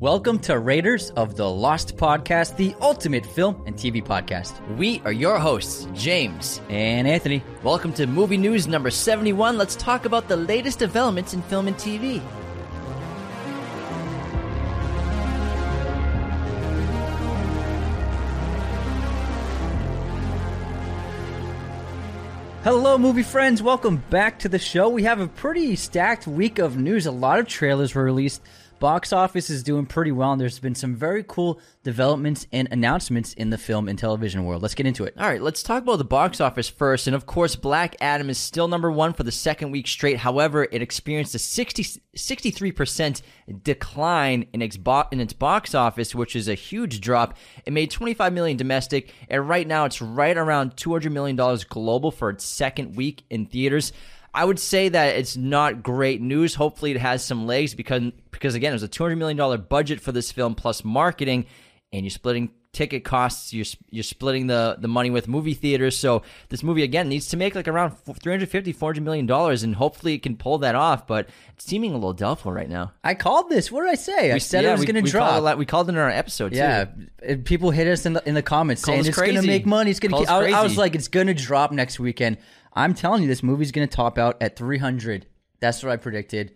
Welcome to Raiders of the Lost Podcast, the ultimate film and TV podcast. We are your hosts, James. And Anthony. Welcome to Movie News number 71. Let's talk about the latest developments in film and TV. Hello, movie friends. Welcome back to the show. We have a pretty stacked week of news. A lot of trailers were released. Box office is doing pretty well, and there's been some very cool developments and announcements in the film and television world. Let's get into it. All right, let's talk about the box office first. And of course, Black Adam is still number one for the second week straight. However, it experienced a 60, 63% decline in its, bo- in its box office, which is a huge drop. It made 25 million domestic, and right now it's right around 200 million dollars global for its second week in theaters. I would say that it's not great news. Hopefully, it has some legs because because again, it was a two hundred million dollar budget for this film plus marketing, and you're splitting ticket costs. You're you're splitting the the money with movie theaters. So this movie again needs to make like around 350 400 million dollars, and hopefully it can pull that off. But it's seeming a little doubtful right now. I called this. What did I say? I said yeah, it was going to we drop. Called we called it in our episode. Yeah, too. people hit us in the in the comments saying it's going to make money. It's going to. I, I was like, it's going to drop next weekend. I'm telling you, this movie's going to top out at 300. That's what I predicted.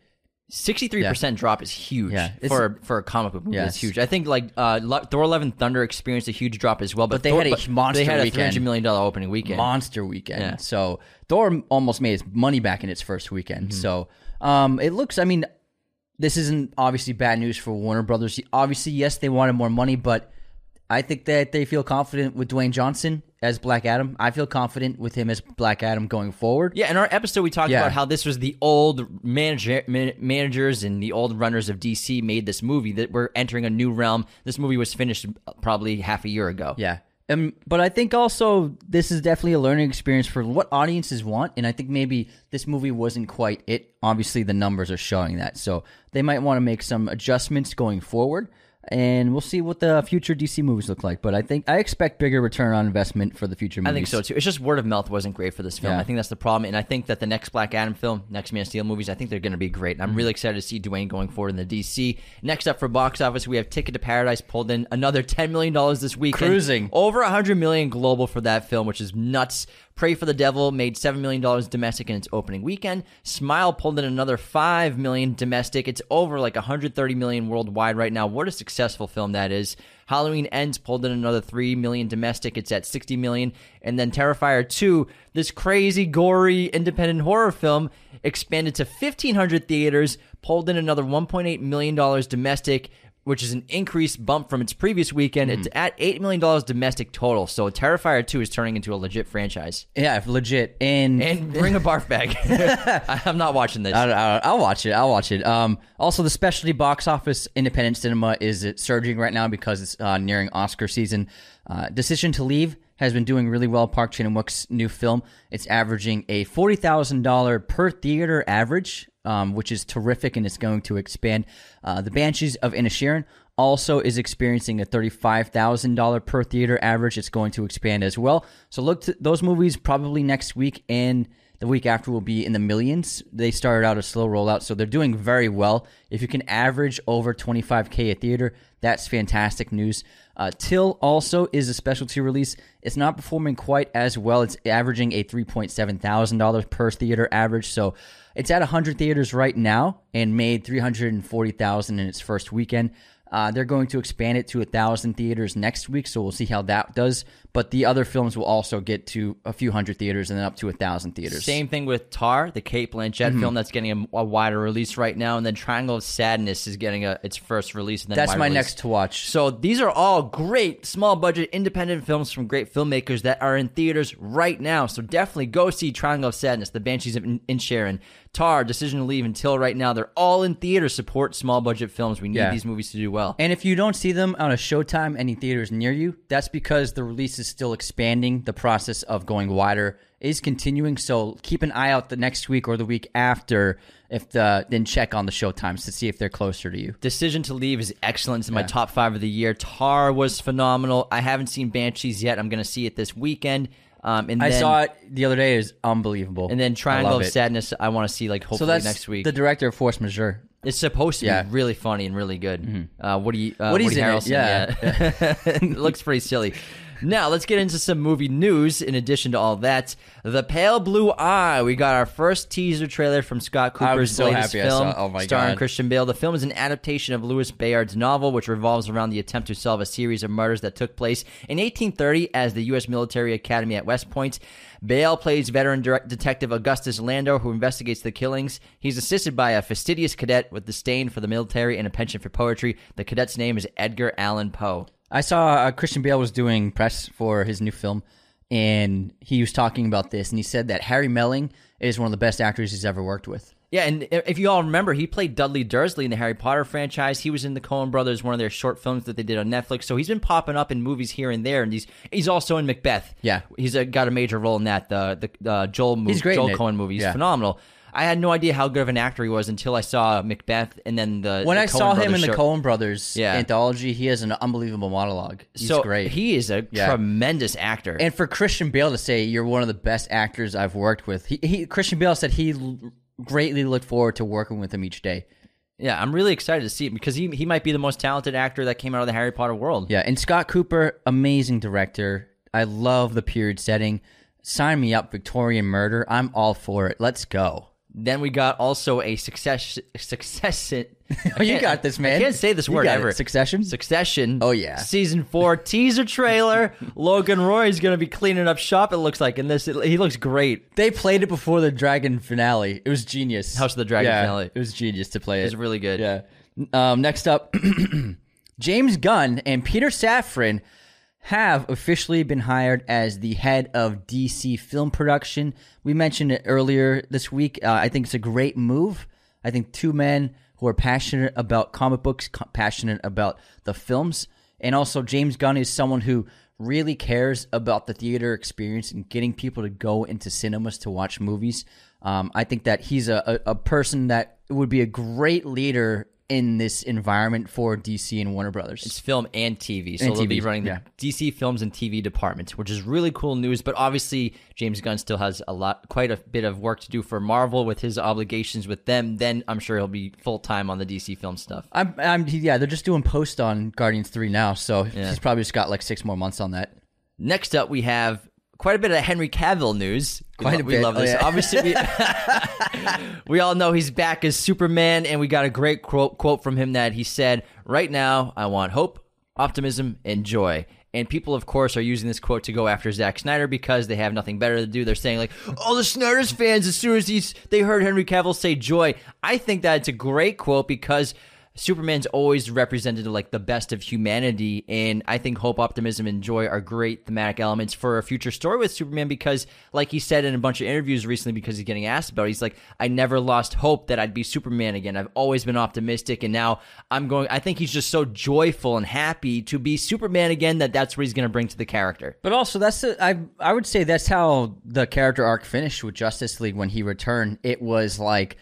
Sixty-three percent drop is huge Yeah, for for a comic book movie. Yes. It's huge. I think like uh, Thor: Love and Thunder experienced a huge drop as well, but, But they Thor- had a but monster They had a weekend. three hundred million dollar opening weekend. Monster weekend. Yeah. So Thor almost made its money back in its first weekend. Mm-hmm. So um, it looks. I mean, this isn't obviously bad news for Warner Brothers. Obviously, yes, they wanted more money, but I think that they feel confident with Dwayne Johnson as Black Adam. I feel confident with him as Black Adam going forward. Yeah, in our episode, we talked Yeah. about how this was the old manager, man, managers and the old runners of DC made this movie that we're entering a new realm. This movie was finished uh, probably half a year ago. Yeah. Um, but I think also this is definitely a learning experience for what audiences want, and I think maybe this movie wasn't quite it. Obviously, the numbers are showing that, so they might want to make some adjustments going forward, and we'll see what the future DC movies look like. But I think I expect bigger return on investment for the future I think so too. It's just word of mouth wasn't great for this film. Yeah. I think that's the problem, and I think that the next Black Adam film, next Man of Steel movies, I think they're going to be great. And Mm-hmm. I'm really excited to see Dwayne going forward in the DC. Next up for box office, we have Ticket to Paradise pulled in another ten million dollars this week, Cruising. over hundred million global for that film, which is nuts. Pray for the Devil made seven million dollars domestic in its opening weekend. Smile pulled in another 5 million domestic. It's over like 130 million worldwide right now. What a successful film that is. Halloween Ends pulled in another 3 million domestic. It's at 60 million. And then Terrifier 2, this crazy, gory, independent horror film, expanded to 1,500 theaters, pulled in another $1.8 million domestic, which is an increased bump from its previous weekend. It's at $8 million domestic total. So Terrifier 2 is turning into a legit franchise. yeah, legit, and, And bring a barf bag. I'm not watching this. I, I, I'll watch it. I'll watch it. Um, also, the specialty box office independent cinema is surging right now because it's uh, nearing Oscar season. Uh, Decision to Leave has been doing really well. Park Chan Wook's new film. It's averaging a forty thousand dollar per theater average, um, which is terrific, and it's going to expand. Uh, the Banshees of Inisherin also is experiencing a thirty-five thousand dollar per theater average. It's going to expand as well. So look to those movies probably next week and the week after will be in the millions. They started out a slow rollout, so they're doing very well. If you can average over 25k a theater, that's fantastic news. Uh, Till also is a specialty release. It's not performing quite as well. It's averaging a 3.7 thousand dollars per theater average, so it's at 100 theaters right now and made 340,000 in its first weekend. Uh, they're going to expand it to a thousand theaters next week, so we'll see how that does. But the other films will also get to a few hundred theaters and then up to a thousand theaters. Same thing with Tar, the Cate Blanchett Mm-hmm. film that's getting a, a wider release right now, and then Triangle of Sadness is getting a its first release. And then That's my release. next to watch. So these are all great small budget independent films from great filmmakers that are in theaters right now. So definitely go see Triangle of Sadness, The Banshees of In- Sharon, Tar, Decision to Leave until right now. They're all in theaters. Support small budget films. We need Yeah. these movies to do well. And if you don't see them on a Showtime any theaters near you, that's because the release is still expanding. The process of going wider is continuing. So keep an eye out the next week or the week after. If the then check on the show times to see if they're closer to you. Decision to Leave is excellent. It's in my top five of the year. Tar was phenomenal. I haven't seen Banshees yet. I'm going to see it this weekend. Um, and I then, saw it the other day. It was unbelievable. And then Triangle of. Sadness. I want to see like hopefully So that's next week. the director of Force Majeure. It's supposed to Yeah. be really funny and really good. Uh, Woody, uh, Woody's Woody it, Harrelson, yeah. yeah. it looks pretty silly. Now let's get into some movie news. In addition to all that, The Pale Blue Eye. We got our first teaser trailer from Scott Cooper's so latest film, saw- oh my starring God. Christian Bale. The film is an adaptation of Louis Bayard's novel, which revolves around the attempt to solve a series of murders that took place in 1830 as the U.S. Military Academy at West Point. Bale plays veteran direct detective Augustus Lando, who investigates the killings. He's assisted by a fastidious cadet with disdain for the military and a penchant for poetry. The cadet's name is Edgar Allan Poe. I saw uh, Christian Bale was doing press for his new film, and he was talking about this, and he said that Harry Melling is one of the best actors he's ever worked with. Yeah, and if you all remember, he played Dudley Dursley in the Harry Potter franchise. He was in the Coen Brothers, one of their short films that they did on Netflix. So he's been popping up in movies here and there, and he's he's also in Macbeth. Yeah. he's uh got a major role in that. The the uh, Joel movie, Joel. Coen movie. He's Yeah. phenomenal. I had no idea how good of an actor he was until I saw Macbeth, and then the When the I Coen saw him Brothers in the show. Coen Brothers Yeah. anthology, he has an unbelievable monologue. He's so great. he is a Yeah. tremendous actor. and for Christian Bale to say you're one of the best actors I've worked with, he, he Christian Bale said he l- greatly looked forward to working with him each day. yeah, I'm really excited to see him because he he might be the most talented actor that came out of the Harry Potter world. Yeah, and Scott Cooper, amazing director. I love the period setting. Sign me up, Victorian murder. I'm all for it. Let's go. Then we got also a success success. Oh, you got this, man. I can't say this You word got it. ever. Succession? Succession. Oh, yeah. Season four teaser trailer. Logan Roy is going to be cleaning up shop. It looks like in this. he looks great. They played it before the Dragon finale. It was genius. House of the Dragon Yeah, finale. It was genius to play it. It's really good. Yeah. Um, next up, James Gunn and Peter Safran have officially been hired as the head of DC film production. We mentioned it earlier this week. Uh, I think it's a great move. I think two men who are passionate about comic books, co- passionate about the films, and also James Gunn is someone who really cares about the theater experience and getting people to go into cinemas to watch movies. Um, I think that he's a, a, a person that would be a great leader in this environment for DC and Warner Brothers. It's film and TV. So And they'll be running the yeah. DC films and TV department, which is really cool news. But obviously, James Gunn still has a lot, quite a bit of work to do for Marvel with his obligations with them. Then I'm sure he'll be full time on the DC film stuff. I'm, I'm, yeah, they're just doing post on Guardians 3 now, so he's probably just got like six more months on that. Next up, we have quite a bit of Henry Cavill news. Quite a we bit. love Oh, this. yeah. Obviously, we, we all know he's back as Superman, and we got a great quote, quote from him that he said, Right now, I want hope, optimism, and joy. And people, of course, are using this quote to go after Zack Snyder because they have nothing better to do. They're saying, like, all the Snyder's fans, as soon as he's, they heard Henry Cavill say joy. I think that it's a great quote because Superman's always represented like the best of humanity, and I think hope, optimism, and joy are great thematic elements for a future story with Superman. Because, like he said in a bunch of interviews recently, because he's getting asked about, it, he's like, "I never lost hope that I'd be Superman again. I've always been optimistic, and now I'm going." I think he's just so joyful and happy to be Superman again that that's what he's going to bring to the character. But also, that's I I would say that's how the character arc finished with Justice League when he returned. It was like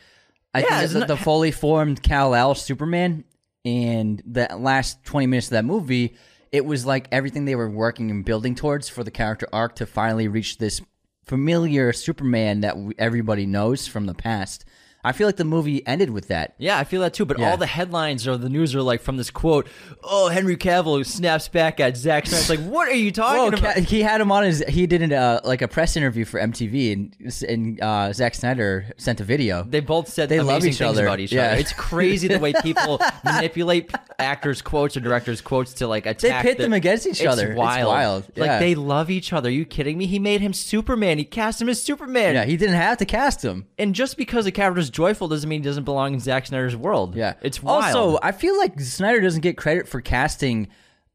I Yeah, think not- the fully formed Kal El Superman, and the last twenty minutes of that movie, it was like everything they were working and building towards for the character arc to finally reach this familiar Superman that everybody knows from the past. I feel like the movie ended with that. Yeah, I feel that too. But Yeah. all the headlines or the news are like from this quote: "Oh, Henry Cavill who snaps back at Zack Snyder." It's like, what are you talking Well, about? He had him on his. He did an, uh, like a press interview for MTV, and and uh, Zack Snyder sent a video. They both said They love each other. about each Yeah. other. It's crazy the way people manipulate actors' quotes or directors' quotes to like attack. They pit the- them against each It's other. It's Wild. wild. Like they love each other. Are you kidding me? He made him Superman. He cast him as Superman. yeah, he didn't have to cast him. and just because a character's joyful doesn't mean he doesn't belong in Zack Snyder's world. Yeah, it's wild. Also, I feel like Snyder doesn't get credit for casting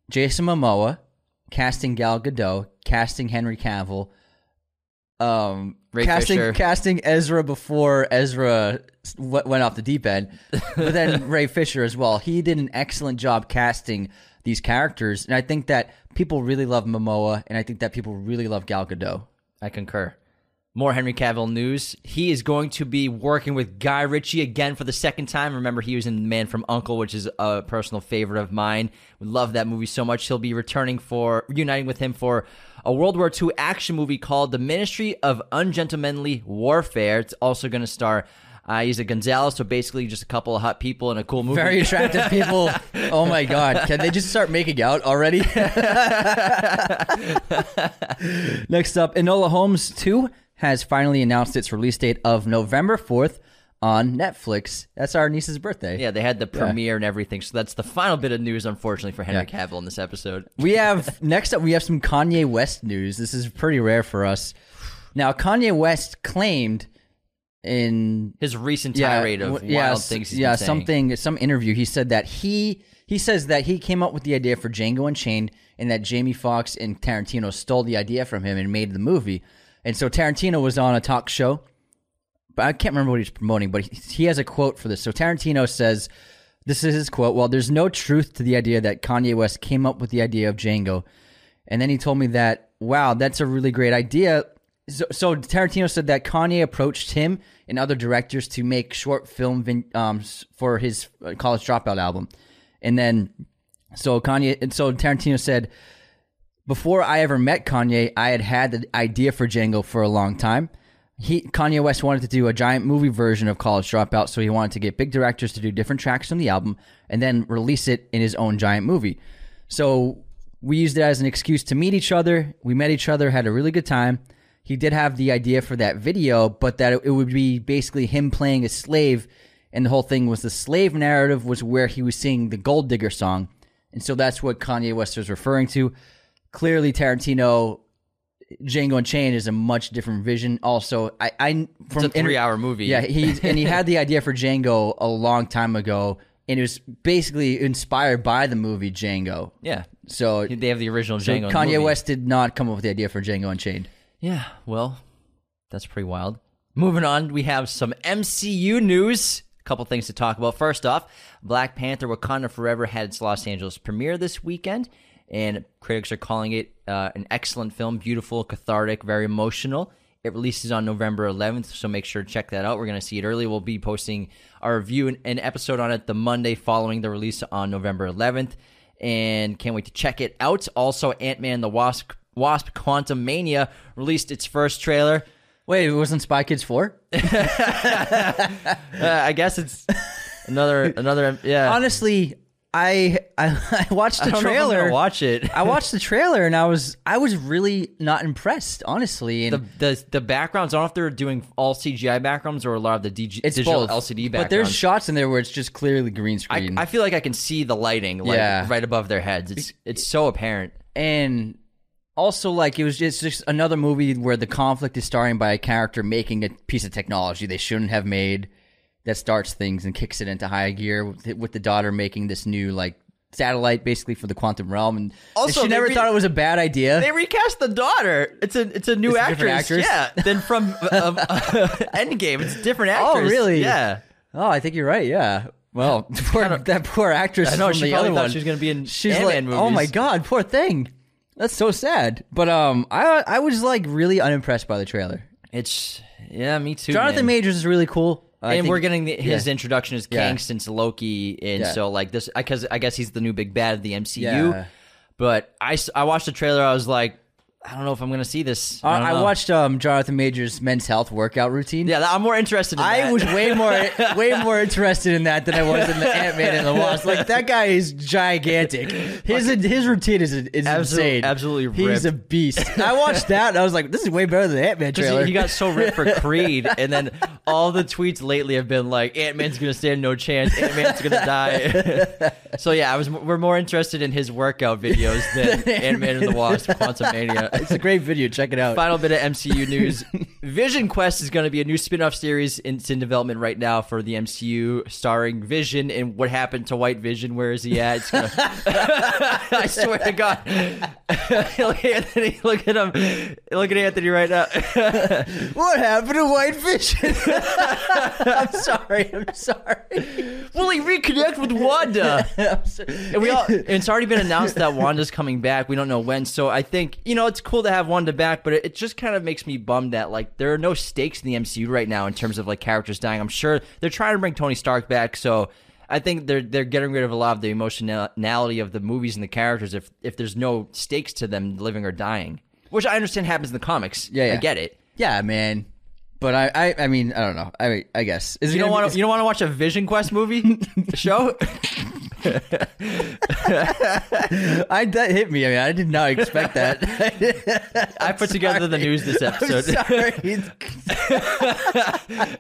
Jason Momoa, casting Gal Gadot, casting Henry Cavill, um, Ray casting Fisher. casting Ezra before Ezra w- went off the deep end, but then Ray Fisher as well. He did an excellent job casting these characters, and I think that people really love Momoa, and I think that people really love Gal Gadot. I concur. More Henry Cavill news. He is going to be working with Guy Ritchie again for the second time. Remember, he was in The Man from Uncle, which is a personal favorite of mine. We love that movie so much. He'll be returning for reuniting with him for a World War II action movie called The Ministry of Ungentlemanly Warfare. It's also going to star Uh, Eiza Gonzalez, so basically just a couple of hot people in a cool movie. Very attractive people. Oh my god. Can they just start making out already? Next up, Enola Holmes 2 has finally announced its release date of November 4th on Netflix. That's our niece's birthday. yeah, they had the premiere and everything. So that's the final bit of news, unfortunately, for Henry Yeah. Cavill in this episode. We have next up we have some Kanye West news. This is pretty rare for us. Now, Kanye West claimed in His recent tirade of w- wild things he's yeah, something, some interview. He said that he he says that he came up with the idea for Django Unchained, and that Jamie Foxx and Tarantino stole the idea from him and made the movie. And so Tarantino was on a talk show, but I can't remember what he's promoting. But he, he has a quote for this. So Tarantino says, "This is his quote. Well, there's no truth to the idea that Kanye West came up with the idea of Django." And then he told me that, wow, that's a really great idea. So, so Tarantino said that Kanye approached him and other directors to make short film vin- um, for his uh, College Dropout album. And then, so Kanye, and so Tarantino said, before I ever met Kanye, I had had the idea for Django for a long time. He Kanye West wanted to do a giant movie version of College Dropout, so he wanted to get big directors to do different tracks from the album and then release it in his own giant movie. So we used it as an excuse to meet each other. We met each other, had a really good time. He did have the idea for that video, but that it, it would be basically him playing a slave, and the whole thing was the slave narrative was where he was singing the Gold Digger song, and so that's what Kanye West was referring to. Clearly, Tarantino, Django Unchained is a much different vision. Also, I, I from It's a inter- three-hour movie. yeah, he and he had the idea for Django a long time ago, and it was basically inspired by the movie Django. Yeah. So, They have the original so Django. Kanye. West did not come up with the idea for Django Unchained. Yeah, well, that's pretty wild. Moving on, we have some MCU news. A couple things to talk about. First off, Black Panther Wakanda Forever had its Los Angeles premiere this weekend, and critics are calling it uh, an excellent film, beautiful, cathartic, very emotional. It releases on November 11th, so make sure to check that out. We're going to see it early. We'll be posting our review and an episode on it the Monday following the release on November 11th, and can't wait to check it out. Also, Ant Man the Wasp Wasp Quantumania released its first trailer. Wait, it wasn't Spy Kids 4? Uh, I guess it's another another yeah. Honestly, I I, I watched the I don't know if I'm trailer. watch it. I watched the trailer and I was I was really not impressed, honestly. And the, the the backgrounds. I don't know if they're doing all CGI backgrounds or a lot of the DG, it's digital both LCD backgrounds. But there's shots in there where it's just clearly green I, screen. I feel like I can see the lighting like Yeah. right above their heads. It's it's so apparent. and also like it was just, just another movie where the conflict is starting by a character making a piece of technology they shouldn't have made that starts things and kicks it into high gear with, the- with the daughter making this new like satellite basically for the quantum realm and, and Also, she never re- thought it was a bad idea They recast the daughter. It's a it's a new It's actress. different actress? Yeah, than from um, Endgame. It's a different actress Oh, really? Yeah. oh i think you're right yeah well poor, that poor actress I know, she the probably other thought one she was gonna be in she's Ant-Man like oh my god poor thing that's so sad but um i i was like really unimpressed by the trailer It's yeah, me too. jonathan man. majors is really cool I and think- we're getting the, his yeah. introduction as Yeah. Kang since Loki, and Yeah. so like this, because I guess he's the new big bad of the MCU. Yeah. But I watched the trailer. I was like, I don't know if I'm gonna see this. I, I, I watched um, Jonathan Majors' men's health workout routine. Yeah, I'm more interested. in that. I that. was way more way more interested in that than I was in the Ant Man and the Wasp. Like that guy is gigantic. His his routine is is Absolute- insane. absolutely he's a beast. I watched that and I was like, this is way better than Ant Man trailer. He, he got so ripped for Creed, and then all the tweets lately have been like, "Ant Man's gonna stand no chance. Ant Man's gonna die." so yeah, I was. We're more interested in his workout videos than Ant Man and the Wasp: Quantumania. It's a great video. Check it out. Final bit of MCU news. Vision Quest is going to be a new spin off series. It's in development right now for the MCU, starring Vision and what happened to White Vision. Where is he at? Gonna... I swear to God. look at Anthony. Look at him. Look at Anthony right now. What happened to White Vision? I'm sorry. I'm sorry. Will he reconnect with Wanda? And we all, and it's already been announced that Wanda's coming back. We don't know when. So I think, you know, it's cool to have Wanda back, but it, it just kind of makes me bummed that, like, there are no stakes in the MCU right now in terms of, like, characters dying. I'm sure they're trying to bring Tony Stark back. So I think they're they're getting rid of a lot of the emotionality of the movies and the characters if, if there's no stakes to them living or dying. Which I understand happens in the comics. Yeah, yeah. I get it. Yeah, man. But I, I, I mean, I don't know. I, mean, I guess Is You don't want to. You don't want to watch a Vision Quest movie show. I that hit me. I mean, I did not expect that. I put together the news this I'm episode. sorry.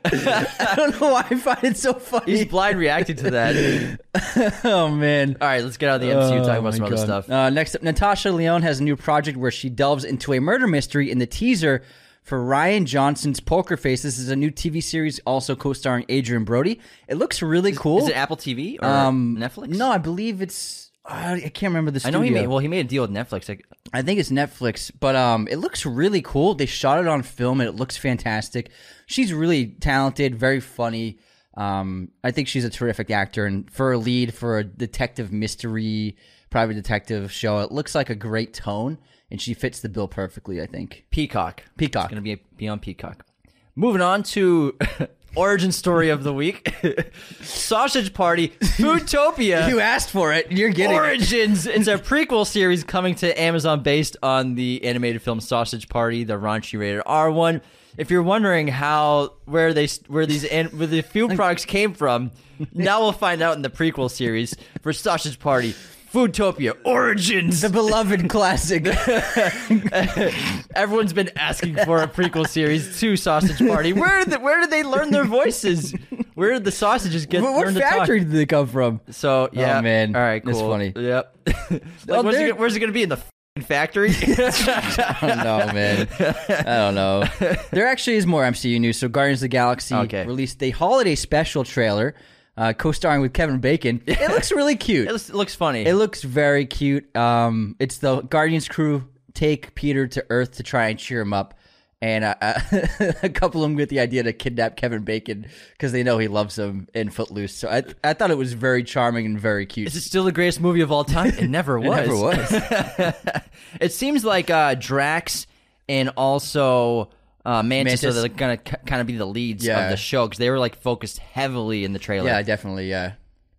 I don't know why I find it so funny. He's blind reacting to that. oh man. All right, let's get out of the MCU. talk Oh, about some my other stuff. Uh, next up, Natasha Lyonne has a new project where she delves into a murder mystery in the teaser for Rian Johnson's Poker Face. This is a new TV series, also co-starring Adrien Brody. It looks really cool. Is it Apple TV or um, Netflix? No, I believe it's. uh, I can't remember the. I know he made. Well, he made a deal with Netflix. Like, I think it's Netflix, but um, it looks really cool. They shot it on film, and it looks fantastic. She's really talented, very funny. Um, I think she's a terrific actor, and for a lead for a detective mystery, private detective show, it looks like a great tone, and she fits the bill perfectly. I think. Peacock. Peacock. It's gonna be be on Peacock. Moving on to origin story of the week: Sausage Party, Foodtopia. You asked for it. You're getting it. Origins. It's a prequel series coming to Amazon based on the animated film Sausage Party, the raunchy rated R one. If you're wondering how where they where these an- where the food products came from, now we'll find out in the prequel series for Sausage Party, Foodtopia Origins. the beloved classic. Everyone's been asking for a prequel series to Sausage Party. Where did the, where did they learn their voices? Where did the sausages get what what learn to talk? factory did they come from? So oh, yeah, Oh, man. All right, cool. That's funny. Yep. like, Well, where's, it, gonna- where's it going to be in the factory? I don't know, man. I don't know. There actually is more MCU news. So Guardians of the Galaxy Okay. released a holiday special trailer, uh, co-starring with Kevin Bacon. It looks really cute. it, looks, it looks funny. It looks very cute. Um, it's the Guardians crew take Peter to Earth to try and cheer him up. And uh, a couple of them get the idea to kidnap Kevin Bacon because they know he loves him in Footloose. So I, I thought it was very charming and very cute. Is it still the greatest movie of all time? It never was. never was. it seems like uh, Drax and also uh, Mantis, Mantis. are the- gonna k- kind of be the leads Yeah. of the show because they were like focused heavily in the trailer. yeah, definitely. Yeah,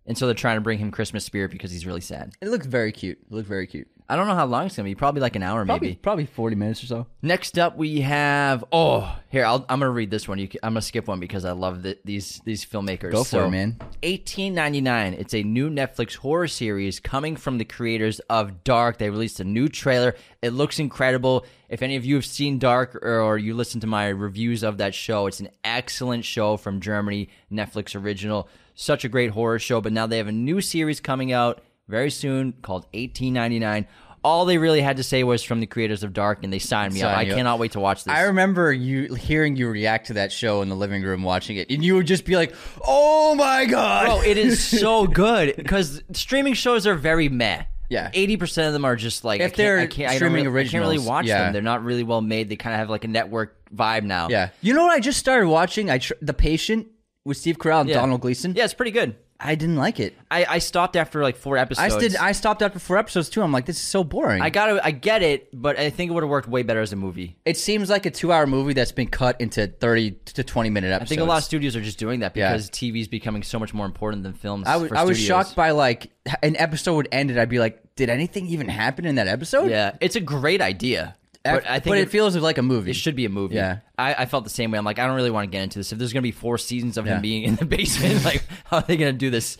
and so they're trying to bring him Christmas spirit because he's really sad. it looks very cute. It looked very cute. I don't know how long it's gonna be. Probably like an hour, Probably maybe. probably forty minutes or so. Next up, we have oh here I'll, I'm gonna read this one. You can, I'm gonna skip one because I love the, these these filmmakers. Go for it, man. 1899. It's a new Netflix horror series coming from the creators of Dark. They released a new trailer. It looks incredible. If any of you have seen Dark or, or you listen to my reviews of that show, it's an excellent show from Germany, Netflix original. Such a great horror show. But now they have a new series coming out very soon called 1899. All they really had to say was from the creators of Dark, and they signed me up. Sign I you up. cannot wait to watch this. I remember you hearing you react to that show in the living room watching it, and you would just be like, "Oh my god!" Bro, it is so good because streaming shows are very meh. Yeah. eighty percent of them are just like If I they're I can't, I streaming really, I can't really watch yeah. them. They're not really well made. They kind of have like a network vibe now. yeah. You know what? I just started watching. I tr- the patient with Steve Carell and Yeah. Domhnall Gleeson. yeah, it's pretty good. I didn't like it. I, I stopped after like four I episodes. did. I stopped after four episodes too. I'm like, this is so boring. I got I get it, but I think it would have worked way better as a movie. it seems like a two-hour movie that's been cut into thirty to twenty minute episodes. I think a lot of studios are just doing that Yeah. because TV is becoming so much more important than films. I was for I was studios. shocked by like an episode would end and I'd be like, did anything even happen in that episode? Yeah, it's a great idea, but I think but it, it, feels like a movie. It should be a movie. Yeah. I, I felt the same way. I'm like, I don't really want to get into this. If there's gonna be four seasons of Yeah. him being in the basement, like, how are they gonna do this?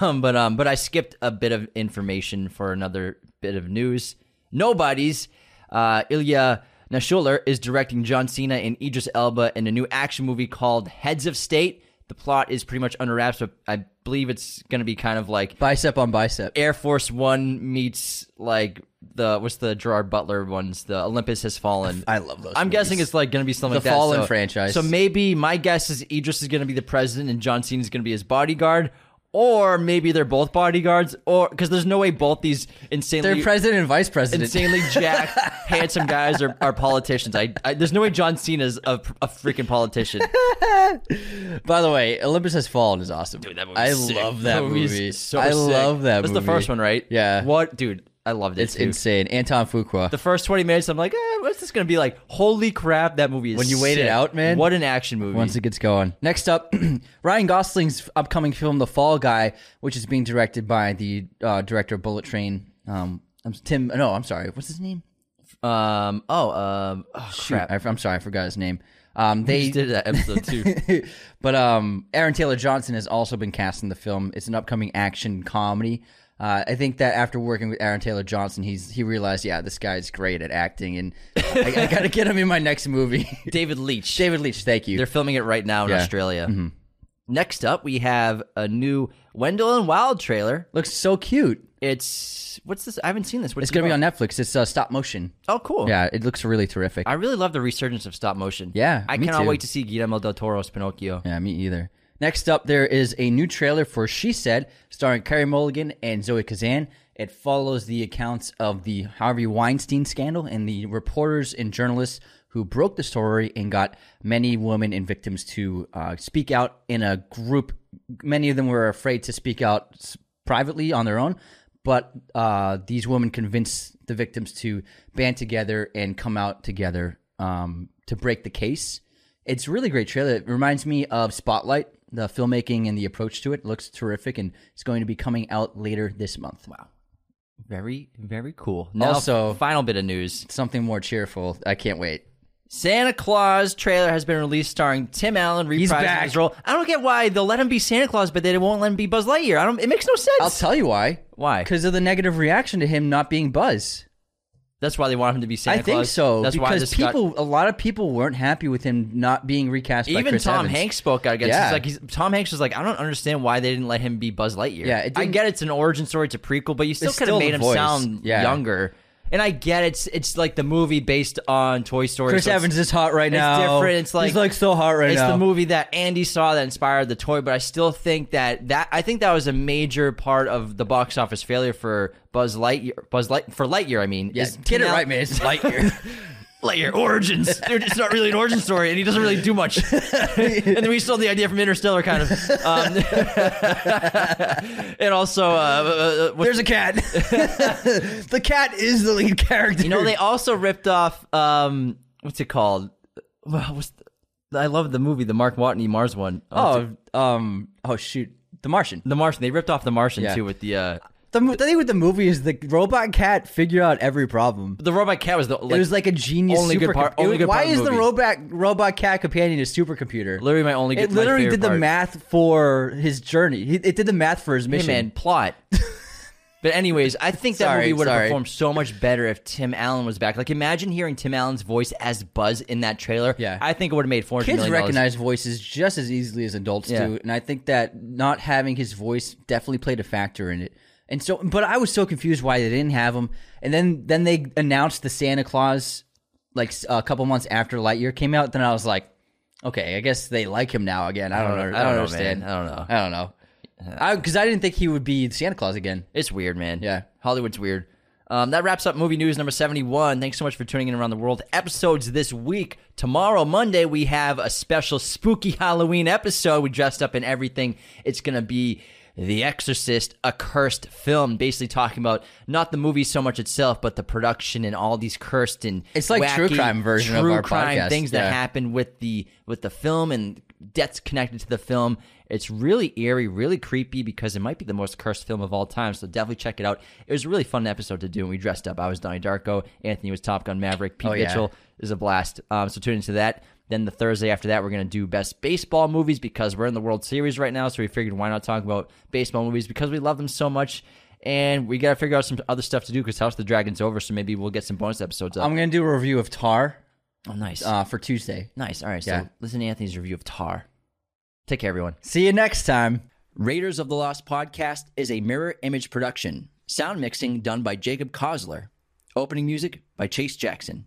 Um, but um, but I skipped a bit of information for another bit of news. Nobody's uh, Ilya Naishuller is directing John Cena and Idris Elba in a new action movie called Heads of State. The plot is pretty much under wraps, but I believe it's gonna be kind of like bicep on bicep. Air Force One meets like the what's the Gerard Butler ones? The Olympus Has Fallen. I love those I'm movies. guessing it's like going to be something The like that. Fallen So- franchise. So maybe my guess is Idris is going to be the president and John Cena is going to be his bodyguard, or maybe they're both bodyguards, or because there's no way both these insanely They're president and vice president. insanely jacked, handsome guys are, are politicians. I, I there's no way John Cena's a, a freaking politician. By the way, Olympus Has Fallen is awesome. Dude, that movie's I sick. love that movie's movie. So I sick. love that That's movie. the first one, right? Yeah. What, dude? I loved it. It's too. insane. Anton Fuqua. The first 20 minutes, I'm like, eh, what's this going to be like? Holy crap, that movie is When you wait it out, man. What an action movie. once it gets going. Next up, Ryan Gosling's upcoming film, The Fall Guy, which is being directed by the uh, director of Bullet Train. Um, I'm Tim. No, I'm sorry. What's his name? um, oh, um, oh, Shoot, crap. I, am sorry. I forgot his name. Um, they just did that episode too. but um, Aaron Taylor Johnson has also been cast in the film. It's an upcoming action comedy. Uh, I think that after working with Aaron Taylor Johnson, he's he realized, yeah, this guy's great at acting, and I, I got to get him in my next movie. David Leitch. David Leitch, thank you. They're filming it right now in Yeah. Mm-hmm. Australia. Next up, we have a new Wendell and Wild trailer. Looks so cute. It's what's this? I haven't seen this. What's It's gonna be on Netflix. It's uh, stop motion. Oh, cool. Yeah, it looks really terrific. I really love the resurgence of stop motion. Yeah, I me cannot too. wait to see Guillermo del Toro's Pinocchio. Yeah, me either. Next up, there is a new trailer for She Said, starring Carey Mulligan and Zoe Kazan. It follows the accounts of the Harvey Weinstein scandal and the reporters and journalists who broke the story and got many women and victims to uh, speak out in a group. Many of them were afraid to speak out privately on their own, but uh, these women convinced the victims to band together and come out together um, to break the case. It's really great trailer. It reminds me of Spotlight, the filmmaking and the approach to it. Looks terrific, and it's going to be coming out later this month. Wow. Very, very cool. Now, Also- final bit of news: Something more cheerful. I can't wait. Santa Claus trailer has been released, starring Tim Allen reprising his role. I don't get why they'll let him be Santa Claus, but they won't let him be Buzz Lightyear. I don't. It makes no sense. I'll tell you why. why? Because of the negative reaction to him not being Buzz. That's why they want him to be Santa I think Claus. so. That's why because this got- people, a lot of people weren't happy with him not being recast by Even Chris Tom Evans. Hanks spoke out against. Yeah. He's like, he's, Tom Hanks was like, I don't understand why they didn't let him be Buzz Lightyear. Yeah, it I get it's an origin story, it's a prequel, but you still could have made him voice. sound Yeah. younger. And I get it's it's like the movie based on Toy Story. Chris so Evans is hot right it's now. It's different. It's like- he's like so hot right it's now. It's the movie that Andy saw that inspired the toy, but I still think that that I think that was a major part of the box office failure for Buzz Lightyear. Buzz Light for Lightyear, I mean. Yeah, get it right, man. It's Lightyear. Lightyear origins. It's not really an origin story, and he doesn't really do much. and then we stole the idea from Interstellar, kind of. Um, and also, uh, uh, what's- There's a cat. the cat is the lead character. you know, they also ripped off um, what's it called? Well, what's the, I love the movie, the Mark Watney Mars one. Uh, it- Oh, um, oh shoot, The Martian. the Martian. They ripped off the Martian Yeah. too with the. Uh, The, the thing with the movie is the robot cat figured out every problem. the robot cat was the like, it was like a genius. only good part- only was- good why part is the the robot robot cat companion a supercomputer? literally my only. it my literally did the part. math for his journey. It did the math for his Hey mission. man, plot. But anyways, I think that Sorry, movie would have performed so much better if Tim Allen was back. Like, imagine hearing Tim Allen's voice as Buzz in that trailer. Yeah. I think it would have made four Kids recognize voices just as easily as adults Yeah. do, and I think that not having his voice definitely played a factor in it. And so, but I was so confused why they didn't have him. And then, then they announced the Santa Claus like a couple months after Lightyear came out. Then I was like, okay, I guess they like him now again. I don't, know. I don't, know, understand. man. I don't know. I don't know. Because I, didn't think he would be Santa Claus again. It's weird, man. Yeah. Hollywood's weird. Um, that wraps up movie news number 71. Thanks so much for tuning in around the world. Episodes this week. Tomorrow, Monday, we have a special spooky Halloween episode. We dressed up in everything. It's going to be The Exorcist, a cursed film, basically talking about not the movie so much itself, but the production and all these cursed and It's like true crime version of true our crime podcast. things that Yeah. happen with the with the film and deaths connected to the film. It's really eerie, really creepy because it might be the most cursed film of all time. So definitely check it out. It was a really fun episode to do, and we dressed up. I was Donnie Darko, Anthony was Top Gun Maverick, Pete Oh, yeah. Mitchell is a blast. Um, so tune into that. Then the Thursday after that, we're gonna do best baseball movies because we're in the World Series right now. So we figured why not talk about baseball movies because we love them so much. And we gotta figure out some other stuff to do because House of the Dragon's over, so maybe we'll get some bonus episodes up. I'm going to do a review of Tar oh, nice. uh, for Tuesday. Nice. All right. Yeah. So listen to Anthony's review of Tar. Take care, everyone. See you next time. Raiders of the Lost podcast is a mirror image production. Sound mixing done by Jacob Kosler. Opening music by Chase Jackson.